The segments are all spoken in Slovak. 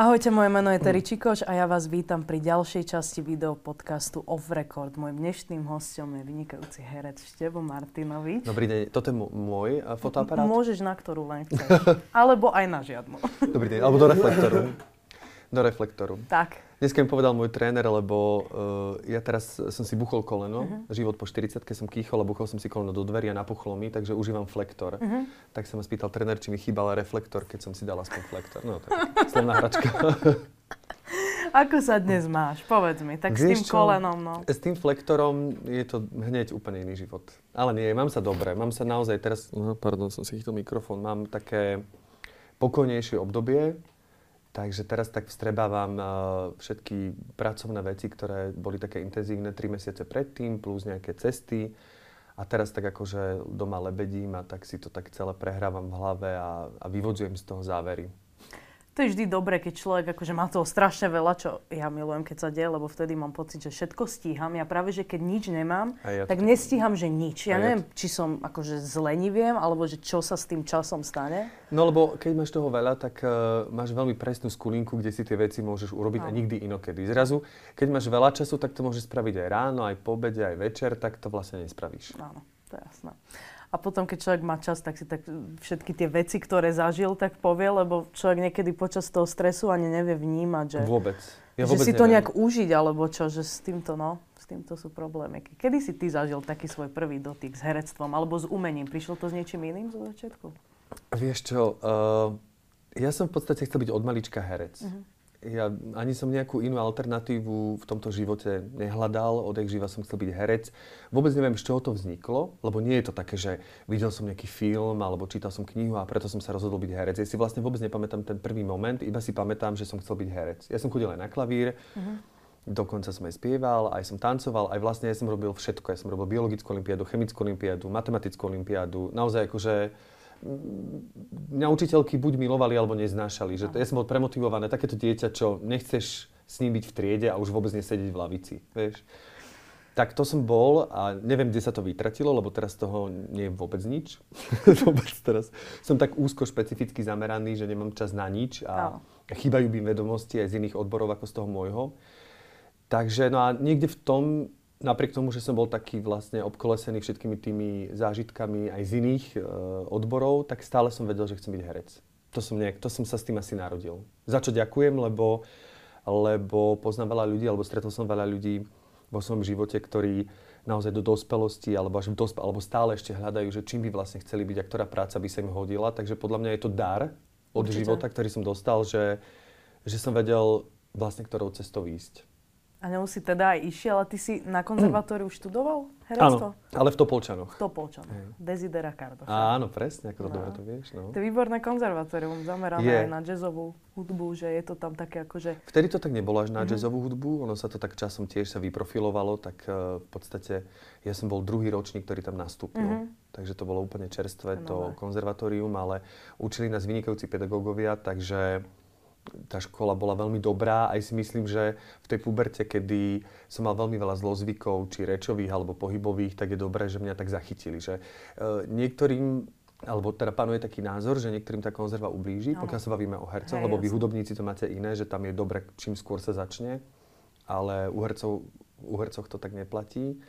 Ahojte, moje meno je Terry Čikoš a ja vás vítam pri ďalšej časti video podcastu Off Record. Mojím dnešným hostom je vynikajúci herec Števo Martinovič. Dobrý deň, toto je môj uh, fotoaparát? Môžeš na ktorú len chceš. Alebo aj na žiadnu. Dobrý deň, alebo do reflektoru. Do reflektoru. Tak. Dneska mi povedal môj tréner, lebo uh, ja teraz som si buchol koleno, uh-huh. život po 40 keď som kýchol a buchol som si koleno do dverí a napuchlo mi, takže užívam flektor. Uh-huh. Tak sa ma spýtal tréner, či mi chýbal reflektor, keď som si dal aspoň flektor. No tak, slovná hračka. Ako sa dnes máš? Povedz mi, tak Vieš s tým čo? kolenom, no. S tým flektorom je to hneď úplne iný život. Ale nie, mám sa dobre, mám sa naozaj teraz, no, pardon, som si chytil mikrofón, mám také pokojnejšie obdobie, Takže teraz tak vstrebávam uh, všetky pracovné veci, ktoré boli také intenzívne 3 mesiace predtým, plus nejaké cesty. A teraz tak akože doma lebedím a tak si to tak celé prehrávam v hlave a, a vyvodzujem z toho závery to je vždy dobré, keď človek akože má toho strašne veľa, čo ja milujem, keď sa deje, lebo vtedy mám pocit, že všetko stíham. Ja práve, že keď nič nemám, ja tak nestíham, že nič. Ja neviem, ja či som akože zleniviem, alebo že čo sa s tým časom stane. No lebo keď máš toho veľa, tak uh, máš veľmi presnú skulinku, kde si tie veci môžeš urobiť Áno. a nikdy inokedy. Zrazu, keď máš veľa času, tak to môžeš spraviť aj ráno, aj po obede, aj večer, tak to vlastne nespravíš. Áno, to je jasné a potom, keď človek má čas, tak si tak všetky tie veci, ktoré zažil, tak povie, lebo človek niekedy počas toho stresu ani nevie vnímať, že, vôbec. Ja vôbec že si neviem. to nejak užiť, alebo čo, že s týmto, no, s týmto sú problémy. Kedy si ty zažil taký svoj prvý dotyk s herectvom alebo s umením? Prišlo to s niečím iným zo začiatku? Vieš čo, uh, ja som v podstate chcel byť od malička herec. Uh-huh ja ani som nejakú inú alternatívu v tomto živote nehľadal. Odek živa som chcel byť herec. Vôbec neviem, z čoho to vzniklo, lebo nie je to také, že videl som nejaký film alebo čítal som knihu a preto som sa rozhodol byť herec. Ja si vlastne vôbec nepamätám ten prvý moment, iba si pamätám, že som chcel byť herec. Ja som chodil aj na klavír, uh-huh. dokonca som aj spieval, aj som tancoval, aj vlastne ja som robil všetko. Ja som robil biologickú olimpiádu, chemickú olimpiádu, matematickú olimpiádu. Naozaj akože mňa učiteľky buď milovali, alebo neznášali. Že ja som bol premotivované, takéto dieťa, čo nechceš s ním byť v triede a už vôbec nesedieť v lavici. Vieš? Tak to som bol a neviem, kde sa to vytratilo, lebo teraz toho nie je vôbec nič. vôbec teraz som tak úzko špecificky zameraný, že nemám čas na nič a no. chýbajú mi vedomosti aj z iných odborov ako z toho môjho. Takže no a niekde v tom napriek tomu, že som bol taký vlastne obkolesený všetkými tými zážitkami aj z iných e, odborov, tak stále som vedel, že chcem byť herec. To som, nejak, to som sa s tým asi narodil. Za čo ďakujem, lebo, lebo poznám veľa ľudí, alebo stretol som veľa ľudí vo svojom živote, ktorí naozaj do dospelosti alebo až dospe, alebo stále ešte hľadajú, že čím by vlastne chceli byť a ktorá práca by sa im hodila. Takže podľa mňa je to dar od Určite. života, ktorý som dostal, že, že som vedel vlastne ktorou cestou ísť. A ňou si teda aj išiel, a ty si na konzervatóriu mm. študoval herectvo? Áno, ale v Topolčanoch. V Topolčanoch. Hey. Desidera Kardoša. Áno, presne, ako to no. dobre to vieš. No. To je výborné konzervatórium, zamerané je. aj na jazzovú hudbu, že je to tam také akože... Vtedy to tak nebolo až na mm-hmm. jazzovú hudbu, ono sa to tak časom tiež sa vyprofilovalo, tak uh, v podstate ja som bol druhý ročník, ktorý tam nastúpil. Mm-hmm. Takže to bolo úplne čerstvé, to, to konzervatórium, ale učili nás vynikajúci pedagógovia, takže tá škola bola veľmi dobrá. Aj si myslím, že v tej puberte, kedy som mal veľmi veľa zlozvykov, či rečových alebo pohybových, tak je dobré, že mňa tak zachytili. Že uh, niektorým alebo teda panuje taký názor, že niektorým tá konzerva ublíži, no. pokiaľ sa bavíme o hercoch, Hej, lebo vy hudobníci to máte iné, že tam je dobre, čím skôr sa začne, ale u hercov, u hercoch to tak neplatí.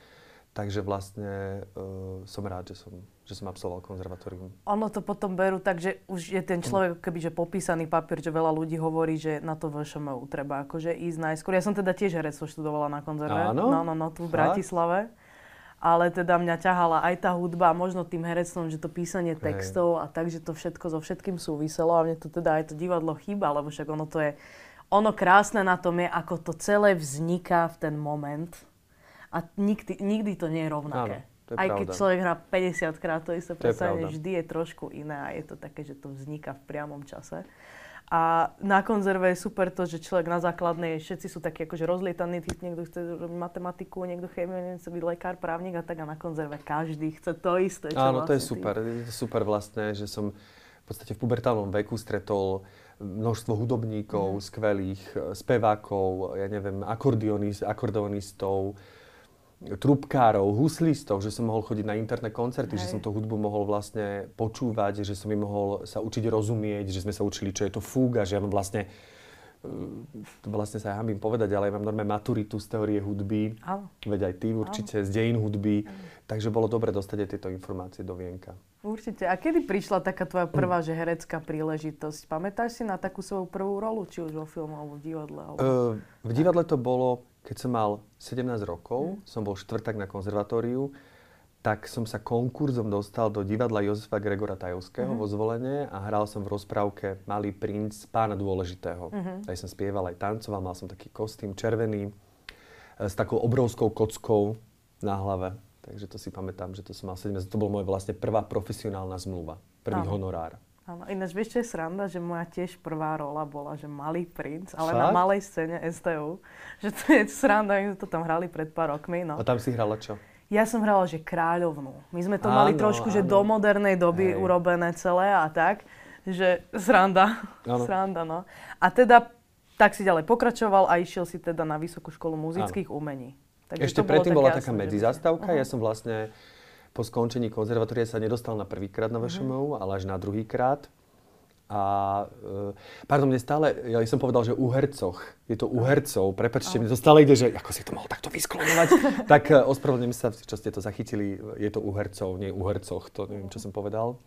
Takže vlastne uh, som rád, že som, že som absolvoval konzervatórium. Ono to potom berú tak, že už je ten človek kebyže popísaný papier, že veľa ľudí hovorí, že na to VŠMU treba akože ísť najskôr. Ja som teda tiež herectvo študovala na konzerve. Áno? No, no, no, tu v Bratislave. Ale teda mňa ťahala aj tá hudba, možno tým herectvom, že to písanie textov a tak, že to všetko so všetkým súviselo a mne to teda aj to divadlo chýba, lebo však ono to je, ono krásne na tom je, ako to celé vzniká v ten moment a nikdy, nikdy to nie je rovnaké. Áno. To je Aj pravda. keď človek hrá 50 krát to isté predstavenie, vždy je trošku iné a je to také, že to vzniká v priamom čase. A na konzerve je super to, že človek na základnej, všetci sú takí akože rozlietaní, niekto chce robiť matematiku, niekto chemiu, chce byť lekár, právnik a tak a na konzerve každý chce to isté. Čo Áno, vlastne to je super. Tým. Je to super vlastne, že som v podstate v pubertálnom veku stretol množstvo hudobníkov, mm. skvelých spevákov, ja neviem, akordionistov, trubkárov, huslistov, že som mohol chodiť na interné koncerty, Hej. že som tú hudbu mohol vlastne počúvať, že som mi mohol sa učiť rozumieť, že sme sa učili, čo je to fúga, že ja mám vlastne vlastne sa hambím povedať, ale ja mám normálne maturitu z teórie hudby. Áno. Veď aj ty určite, Áno. z dejín hudby. Áno. Takže bolo dobre dostať aj tieto informácie do vienka. Určite. A kedy prišla taká tvoja prvá, že herecká príležitosť? Pamätáš si na takú svoju prvú rolu, či už vo filmu alebo v divadle? Alebo... Uh, v divadle to bolo, keď som mal 17 rokov, mm. som bol štvrtak na konzervatóriu tak som sa konkurzom dostal do divadla Jozefa Gregora Tajovského mm-hmm. vo zvolenie a hral som v rozprávke Malý princ pána dôležitého. Mm-hmm. Aj som spieval, aj tancoval, mal som taký kostým červený e, s takou obrovskou kockou na hlave. Takže to si pamätám, že to som mal 17. To bola moja vlastne prvá profesionálna zmluva, prvý Áno. honorár. Áno, ináč vieš, čo je sranda, že moja tiež prvá rola bola, že Malý princ, ale Fakt? na malej scéne STU. Že to je sranda, my to tam hrali pred pár rokmi. No. A tam si hrala čo? Ja som hrala, že kráľovnú. My sme to áno, mali trošku, áno. že do modernej doby Hej. urobené celé a tak. Že sranda. Áno. Sranda, no. A teda tak si ďalej pokračoval a išiel si teda na Vysokú školu muzických áno. umení. Takže Ešte predtým bola taká medzizastávka. Uh-huh. Ja som vlastne po skončení konzervatória sa nedostal na prvýkrát na VŠMU, uh-huh. ale až na druhýkrát. A, uh, pardon, mne stále, ja som povedal, že u hercoch, je to u hercov, prepačte, mne to stále ide, že ako si to mohol takto vysklonovať, tak uh, ospravedlňujem sa, čo ste to zachytili, je to u hercov, nie u hercoch, to neviem, čo som povedal.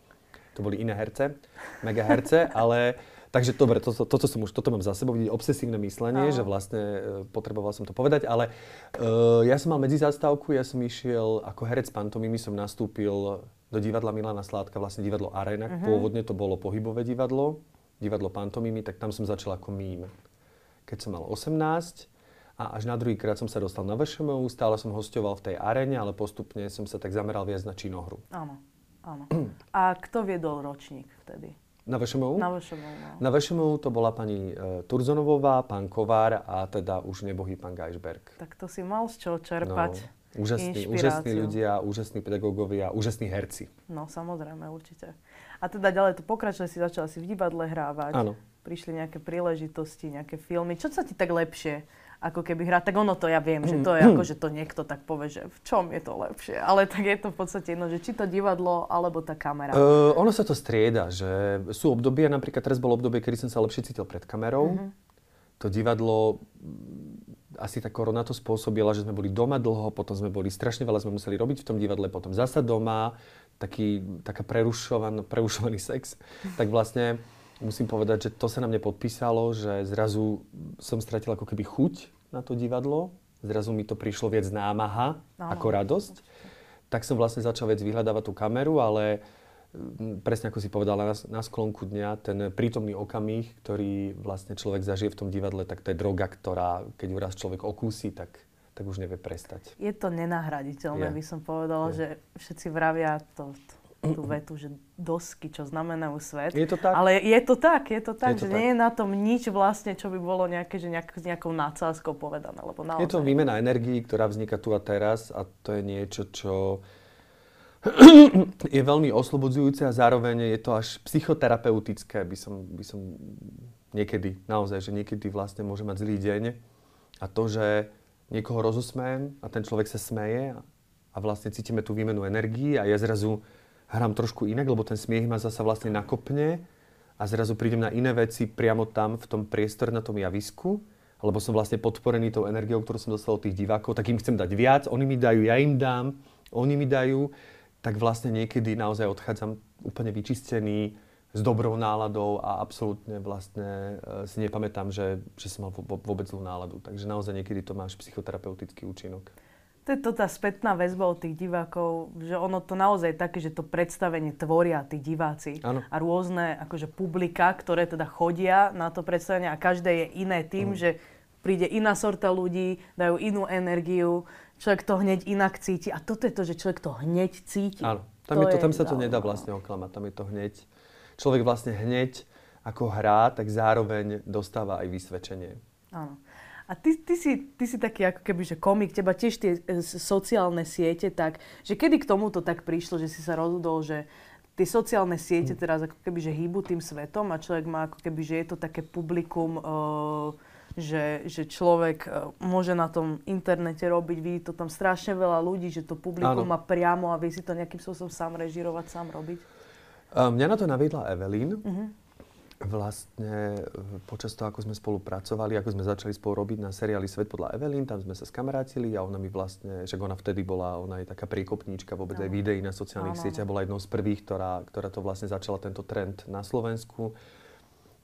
To boli iné herce, mega herce, ale Takže dobre, toto, toto, som už, toto mám za sebou, vidieť obsesívne myslenie, Aha. že vlastne uh, potreboval som to povedať, ale uh, ja som mal medzizastávku, ja som išiel ako herec pantomimy, som nastúpil do divadla Milana Sládka, vlastne divadlo Arena. Uh-huh. Pôvodne to bolo pohybové divadlo, divadlo pantomimy, tak tam som začal ako mím. Keď som mal 18 a až na druhý krát som sa dostal na VŠMU, stále som hostoval v tej arene, ale postupne som sa tak zameral viac na činohru. Áno, áno. a kto viedol ročník vtedy? Na VŠMU? Na VŠMU, no. Na VŠMU to bola pani e, Turzonovová, pán Kovár a teda už nebohý pán Geisberg. Tak to si mal z čoho čerpať. No. Úžasní, úžasní ľudia, úžasní pedagógovia, úžasní herci. No, samozrejme, určite. A teda ďalej to pokračuje, si začala si v divadle hrávať. Áno. Prišli nejaké príležitosti, nejaké filmy. Čo sa ti tak lepšie ako keby hrať? Tak ono to ja viem, že to je ako, že to niekto tak povie, že v čom je to lepšie. Ale tak je to v podstate jedno, že či to divadlo, alebo tá kamera. Uh, ono sa to strieda, že sú obdobia, napríklad teraz bolo obdobie, kedy som sa lepšie cítil pred kamerou. Uh-huh. To divadlo asi tá korona to spôsobila, že sme boli doma dlho, potom sme boli, strašne veľa sme museli robiť v tom divadle, potom zasa doma, taký, taká prerušovaný, prerušovaný sex. Tak vlastne musím povedať, že to sa na mne podpísalo, že zrazu som stratil ako keby chuť na to divadlo, zrazu mi to prišlo viac námaha no, ako radosť. Tak som vlastne začal vec vyhľadávať tú kameru, ale presne ako si povedala, na, na sklonku dňa, ten prítomný okamih, ktorý vlastne človek zažije v tom divadle, tak to je droga, ktorá, keď ju raz človek okúsi, tak, tak už nevie prestať. Je to nenahraditeľné, je. by som povedala, je. že všetci vravia to, tú vetu, že dosky, čo znamenajú svet. Je to tak? Ale je to tak, je to tak, je to že tak. nie je na tom nič vlastne, čo by bolo nejaké, že nejak, s nejakou nadsázkou povedané. Lebo naozaj... Je to výmena energií, ktorá vzniká tu a teraz a to je niečo, čo je veľmi oslobodzujúce a zároveň je to až psychoterapeutické, by som, by som niekedy, naozaj, že niekedy vlastne môže mať zlý deň a to, že niekoho rozosmejem a ten človek sa smeje a vlastne cítime tú výmenu energii a ja zrazu hrám trošku inak, lebo ten smiech ma zasa vlastne nakopne a zrazu prídem na iné veci priamo tam v tom priestore, na tom javisku, lebo som vlastne podporený tou energiou, ktorú som dostal od tých divákov, tak im chcem dať viac, oni mi dajú, ja im dám, oni mi dajú tak vlastne niekedy naozaj odchádzam úplne vyčistený, s dobrou náladou a absolútne vlastne e, si nepamätám, že, že som mal vôbec zlú náladu. Takže naozaj niekedy to máš psychoterapeutický účinok. To je to tá spätná väzba od tých divákov, že ono to naozaj je také, že to predstavenie tvoria tí diváci ano. a rôzne akože publika, ktoré teda chodia na to predstavenie a každé je iné tým, mm. že príde iná sorta ľudí, dajú inú energiu, človek to hneď inak cíti. A toto je to, že človek to hneď cíti. Áno, tam, to je to, tam sa to nedá vlastne oklamať, tam je to hneď. Človek vlastne hneď ako hrá, tak zároveň dostáva aj vysvedčenie. Áno. A ty, ty, si, ty si taký ako keby, že komik, teba tiež tie e, sociálne siete, tak, že kedy k tomuto tak prišlo, že si sa rozhodol, že tie sociálne siete hm. teraz ako keby, že hýbu tým svetom a človek má ako keby, že je to také publikum, uh, že, že človek e, môže na tom internete robiť, vidí to tam strašne veľa ľudí, že to publikum má priamo a vie si to nejakým spôsobom sám režirovať, sám robiť? Mňa na to naviedla Evelyn. Uh-huh. Vlastne počas toho, ako sme spolupracovali, ako sme začali spolu robiť na seriáli Svet podľa Evelyn, tam sme sa skamarátili a ona mi vlastne, že ona vtedy bola, ona je taká priekopníčka vôbec aj videí na sociálnych sieťach, bola jednou z prvých, ktorá, ktorá to vlastne začala tento trend na Slovensku.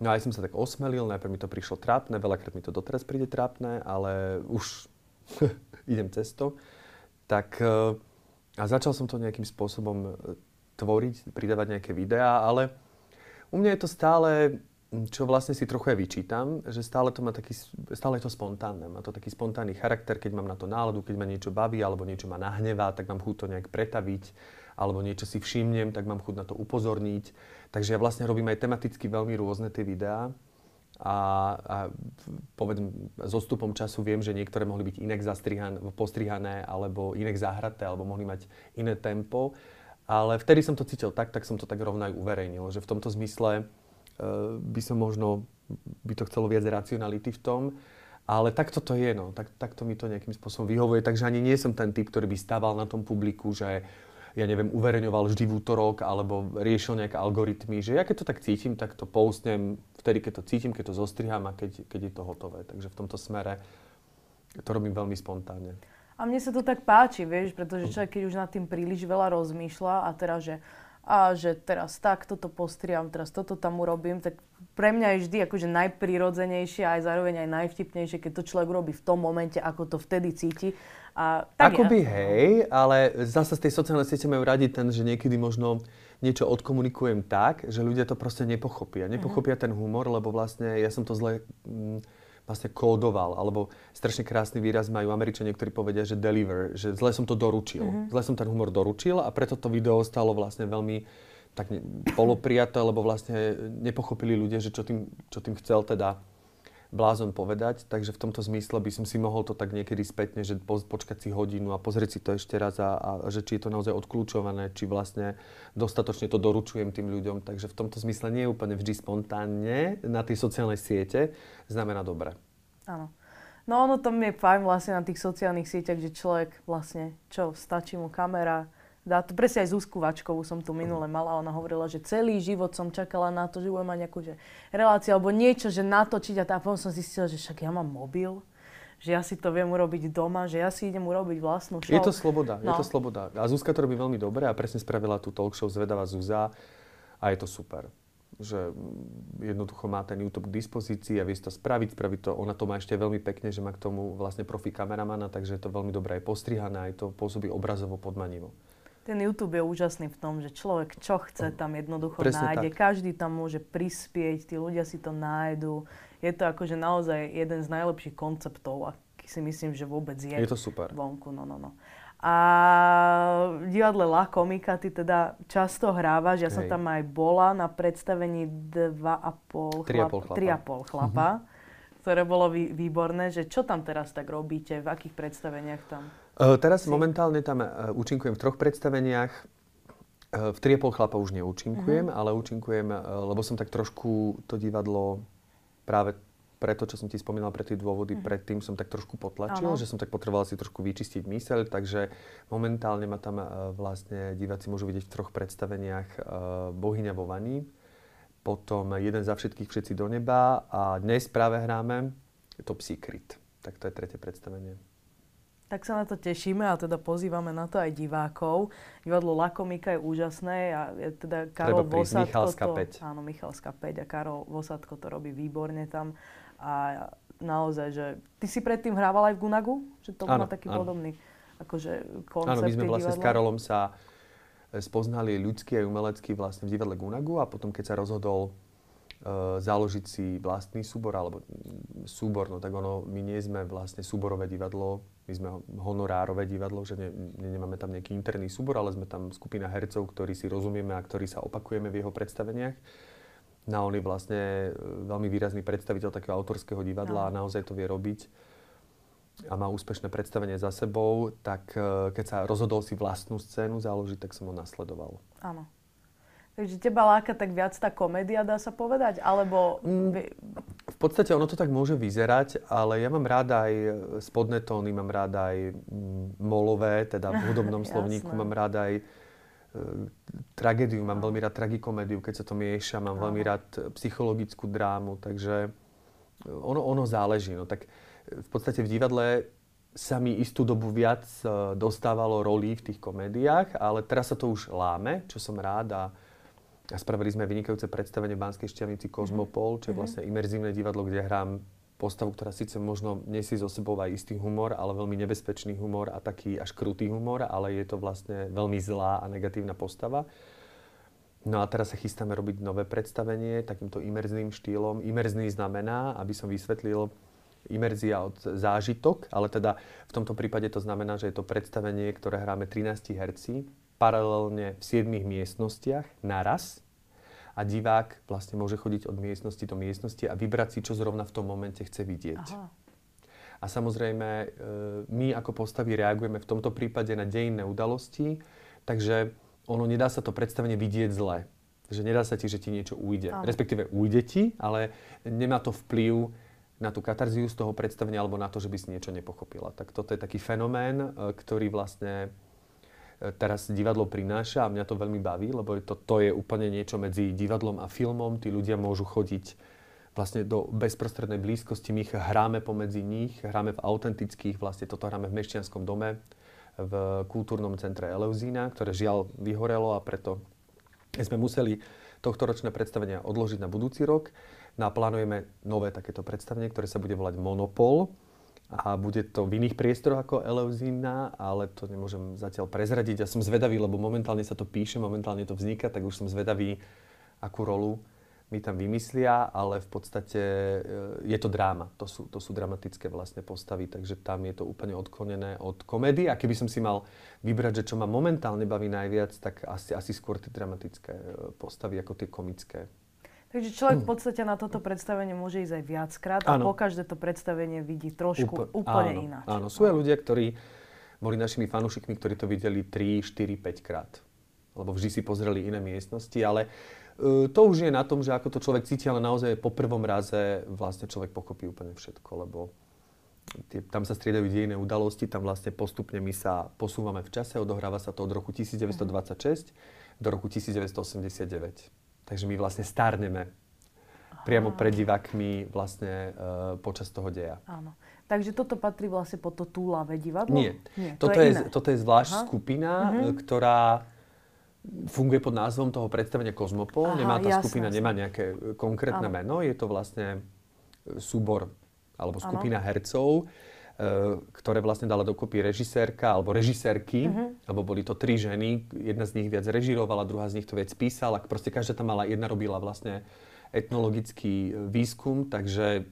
No a ja som sa tak osmelil, najprv mi to prišlo trápne, veľakrát mi to doteraz príde trápne, ale už idem cesto. Tak e, a začal som to nejakým spôsobom e, tvoriť, pridávať nejaké videá, ale u mňa je to stále, čo vlastne si trochu aj vyčítam, že stále to má taký, stále je to spontánne. Má to taký spontánny charakter, keď mám na to náladu, keď ma niečo baví, alebo niečo ma nahnevá, tak mám chuť to nejak pretaviť, alebo niečo si všimnem, tak mám chuť na to upozorniť. Takže ja vlastne robím aj tematicky veľmi rôzne tie videá. A, a povedzme, s odstupom času viem, že niektoré mohli byť inak postrihané, alebo inak zahraté, alebo mohli mať iné tempo. Ale vtedy som to cítil tak, tak som to tak rovno aj uverejnil, že v tomto zmysle uh, by som možno, by to chcelo viac racionality v tom, ale takto to je, no. Tak, takto mi to nejakým spôsobom vyhovuje. Takže ani nie som ten typ, ktorý by stával na tom publiku, že ja neviem, uverejňoval vždy v útorok alebo riešil nejaké algoritmy, že ja keď to tak cítim, tak to postnem vtedy, keď to cítim, keď to zostriham a keď, keď je to hotové. Takže v tomto smere to robím veľmi spontánne. A mne sa to tak páči, vieš, pretože človek, keď už nad tým príliš veľa rozmýšľa a teraz, že a že teraz tak, toto postriam, teraz toto tam urobím, tak pre mňa je vždy akože najprirodzenejšie a aj zároveň aj najvtipnejšie, keď to človek robí v tom momente, ako to vtedy cíti. A tak Akoby ja. hej, ale zase z tej sociálnej siete majú radi ten, že niekedy možno niečo odkomunikujem tak, že ľudia to proste nepochopia. Nepochopia uh-huh. ten humor, lebo vlastne ja som to zle... Mm, vlastne kódoval, alebo strašne krásny výraz majú Američania, ktorí povedia, že deliver, že zle som to doručil. Mm-hmm. Zle som ten humor doručil a preto to video stalo vlastne veľmi tak poloprijaté, lebo vlastne nepochopili ľudia, že čo tým, čo tým chcel teda blázon povedať, takže v tomto zmysle by som si mohol to tak niekedy spätne, že po, počkať si hodinu a pozrieť si to ešte raz a, a že či je to naozaj odkľúčované, či vlastne dostatočne to doručujem tým ľuďom. Takže v tomto zmysle nie je úplne vždy spontánne na tej sociálnej siete, znamená dobre. Áno. No ono to je fajn vlastne na tých sociálnych sieťach, že človek vlastne, čo, stačí mu kamera, dá to, presne aj Zuzku Vačkovú som tu minule mala, ona hovorila, že celý život som čakala na to, že budem mať nejakú že, reláciu alebo niečo, že natočiť a, tá, potom som zistila, že však ja mám mobil, že ja si to viem urobiť doma, že ja si idem urobiť vlastnú show. Je to sloboda, no. je to sloboda. A Zuzka to robí veľmi dobre a presne spravila tú talk show Zvedavá Zuza a je to super že jednoducho má ten YouTube k dispozícii a vie to spraviť, spraviť to, ona to má ešte veľmi pekne, že má k tomu vlastne profi kameramana, takže je to veľmi dobre aj postrihané, aj to pôsobí obrazovo podmanivo. Ten YouTube je úžasný v tom, že človek čo chce tam jednoducho Presne nájde. Tak. Každý tam môže prispieť, tí ľudia si to nájdu. Je to akože naozaj jeden z najlepších konceptov, aký si myslím, že vôbec je. Je to super. Vonku, no, no, no. A v divadle La Komika ty teda často hrávaš, ja Hej. som tam aj bola na predstavení 2,5 chlapa, 3,5 chlapa, mm-hmm. ktoré bolo výborné, že čo tam teraz tak robíte, v akých predstaveniach tam? Uh, teraz si... momentálne tam uh, účinkujem v troch predstaveniach. Uh, v Triepol chlapa už neúčinkujem, uh-huh. ale účinkujem, lebo som tak trošku to divadlo práve preto, čo som ti spomínal pre tie dôvody, uh-huh. predtým som tak trošku potlačil, uh-huh. že som tak potreboval si trošku vyčistiť myseľ, takže momentálne ma tam uh, vlastne diváci môžu vidieť v troch predstaveniach uh, Bohyňa vo Vani, potom Jeden za všetkých, všetci do neba a dnes práve hráme Top Secret. Tak to je tretie predstavenie. Tak sa na to tešíme a teda pozývame na to aj divákov. Divadlo Lakomika je úžasné a je teda Karol Vosatko Michalská to, 5. Áno, Michalská 5 a Karol Vosatko to robí výborne tam. A naozaj, že ty si predtým hrával aj v Gunagu? Že to bol taký áno. podobný akože koncept Áno, my sme vlastne divadla. s Karolom sa e, spoznali ľudský a umelecký vlastne v divadle Gunagu a potom keď sa rozhodol založiť si vlastný súbor alebo súbor, no tak ono, my nie sme vlastne súborové divadlo, my sme honorárové divadlo, že ne, ne, nemáme tam nejaký interný súbor, ale sme tam skupina hercov, ktorí si rozumieme a ktorí sa opakujeme v jeho predstaveniach. No on je vlastne e, veľmi výrazný predstaviteľ takého autorského divadla no. a naozaj to vie robiť a má úspešné predstavenie za sebou, tak e, keď sa rozhodol si vlastnú scénu založiť, tak som ho nasledoval. Áno. Takže teba láka tak viac tá komédia, dá sa povedať? Alebo... Mm, v podstate ono to tak môže vyzerať, ale ja mám ráda aj spodné tóny, mám ráda aj molové, teda v hudobnom slovníku, mám ráda aj e, tragédiu, mám veľmi rád tragikomédiu, keď sa to mieša, mám veľmi rád psychologickú drámu, takže ono, ono záleží. No tak v podstate v divadle sa mi istú dobu viac e, dostávalo rolí v tých komédiách, ale teraz sa to už láme, čo som rád a, a spravili sme vynikajúce predstavenie v Banskej Šťavnici Kozmopol, čo je mhm. vlastne imerzívne divadlo, kde hrám postavu, ktorá síce možno nesie zo sebou aj istý humor, ale veľmi nebezpečný humor a taký až krutý humor, ale je to vlastne veľmi zlá a negatívna postava. No a teraz sa chystáme robiť nové predstavenie takýmto imerzným štýlom. Imerzný znamená, aby som vysvetlil, imerzia od zážitok, ale teda v tomto prípade to znamená, že je to predstavenie, ktoré hráme 13 herci, paralelne v 7 miestnostiach naraz a divák vlastne môže chodiť od miestnosti do miestnosti a vybrať si, čo zrovna v tom momente chce vidieť. Aha. A samozrejme, e, my ako postavy reagujeme v tomto prípade na dejinné udalosti, takže ono nedá sa to predstavenie vidieť zle. Že nedá sa ti, že ti niečo ujde. Aha. Respektíve ujde ti, ale nemá to vplyv na tú katarziu z toho predstavenia alebo na to, že by si niečo nepochopila. Tak toto je taký fenomén, e, ktorý vlastne teraz divadlo prináša a mňa to veľmi baví, lebo to, to je úplne niečo medzi divadlom a filmom. Tí ľudia môžu chodiť vlastne do bezprostrednej blízkosti. My hráme pomedzi nich, hráme v autentických, vlastne toto hráme v Mešťanskom dome, v kultúrnom centre Eleuzína, ktoré žiaľ vyhorelo a preto sme museli tohto ročné predstavenia odložiť na budúci rok. Naplánujeme nové takéto predstavenie, ktoré sa bude volať Monopol a bude to v iných priestoroch ako Eleuzína, ale to nemôžem zatiaľ prezradiť. Ja som zvedavý, lebo momentálne sa to píše, momentálne to vzniká, tak už som zvedavý, akú rolu mi tam vymyslia, ale v podstate e, je to dráma. To sú, to sú dramatické vlastne postavy, takže tam je to úplne odklonené od komédie. A keby som si mal vybrať, že čo ma momentálne baví najviac, tak asi, asi skôr tie dramatické e, postavy ako tie komické. Takže človek v podstate na toto predstavenie môže ísť aj viackrát a po každé to predstavenie vidí trošku Úpl- úplne áno, ináč. Áno, sú aj ľudia, ktorí boli našimi fanúšikmi, ktorí to videli 3, 4, 5 krát. Lebo vždy si pozreli iné miestnosti, ale uh, to už je na tom, že ako to človek cíti, ale naozaj po prvom raze vlastne človek pochopí úplne všetko, lebo tie, tam sa striedajú dejné udalosti, tam vlastne postupne my sa posúvame v čase, odohráva sa to od roku 1926 do roku 1989. Takže my vlastne starneme priamo pred divákmi vlastne uh, počas toho deja. Áno. Takže toto patrí vlastne pod to túlavé divadlo? Nie. Nie toto, to je, je, toto je zvlášť Aha. skupina, uh-huh. ktorá funguje pod názvom toho predstavenia Kozmopol. Aha, nemá tá jasné, skupina, jasné. nemá nejaké e, konkrétne ano. meno. Je to vlastne súbor alebo skupina ano. hercov, ktoré vlastne dala dokopy režisérka alebo režisérky, uh-huh. lebo boli to tri ženy, jedna z nich viac režirovala, druhá z nich to viac písala, proste každá tam mala, jedna robila vlastne etnologický eh, výskum, takže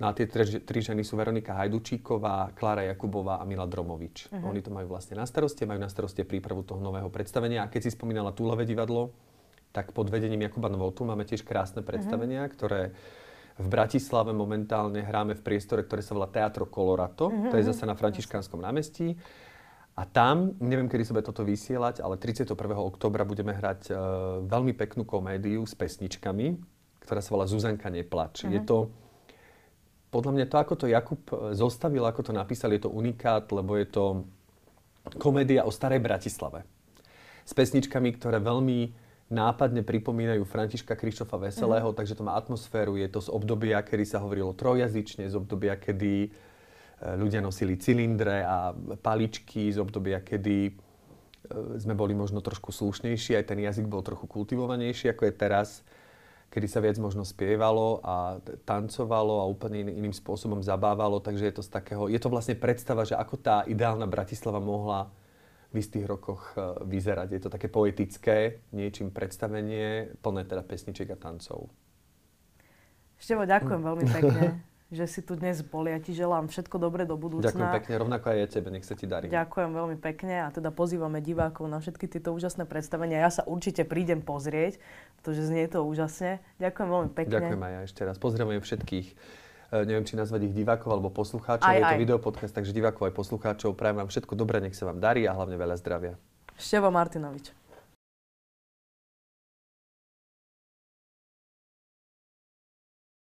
No a tie tri, tri ženy sú Veronika Hajdučíková, Klára Jakubová a Mila Dromovič. Uh-huh. Oni to majú vlastne na starosti, majú na starosti prípravu toho nového predstavenia. A keď si spomínala Túlové divadlo, tak pod vedením Jakuba Novotu máme tiež krásne predstavenia, uh-huh. ktoré v Bratislave momentálne hráme v priestore, ktoré sa volá Teatro Colorato. Mm-hmm. To je zase na Františkánskom námestí. A tam, neviem, kedy sa bude toto vysielať, ale 31. oktobra budeme hrať uh, veľmi peknú komédiu s pesničkami, ktorá sa volá Zuzanka neplač. Mm-hmm. Je to, podľa mňa to, ako to Jakub e, zostavil, ako to napísal, je to unikát, lebo je to komédia o starej Bratislave. S pesničkami, ktoré veľmi nápadne pripomínajú Františka Krištofa Veselého, mm. takže to má atmosféru, je to z obdobia, kedy sa hovorilo trojazyčne, z obdobia, kedy e, ľudia nosili cylindre a paličky, z obdobia, kedy e, sme boli možno trošku slušnejší, aj ten jazyk bol trochu kultivovanejší, ako je teraz, kedy sa viac možno spievalo a tancovalo a úplne iným spôsobom zabávalo, takže je to z takého, je to vlastne predstava, že ako tá ideálna Bratislava mohla v istých rokoch e, vyzerať. Je to také poetické, niečím predstavenie, plné teda pesničiek a tancov. Števo, ďakujem veľmi pekne, že si tu dnes bol. Ja ti želám všetko dobré do budúcna. Ďakujem pekne, rovnako aj ja tebe, nech sa ti darí. Ďakujem veľmi pekne a teda pozývame divákov na všetky tieto úžasné predstavenia. Ja sa určite prídem pozrieť, pretože znie to úžasne. Ďakujem veľmi pekne. Ďakujem aj ja ešte raz. Pozdravujem všetkých neviem, či nazvať ich divákov alebo poslucháčov. Aj, je to aj. videopodcast, takže divákov aj poslucháčov. Prajem vám všetko dobré, nech sa vám darí a hlavne veľa zdravia. Števo Martinovič.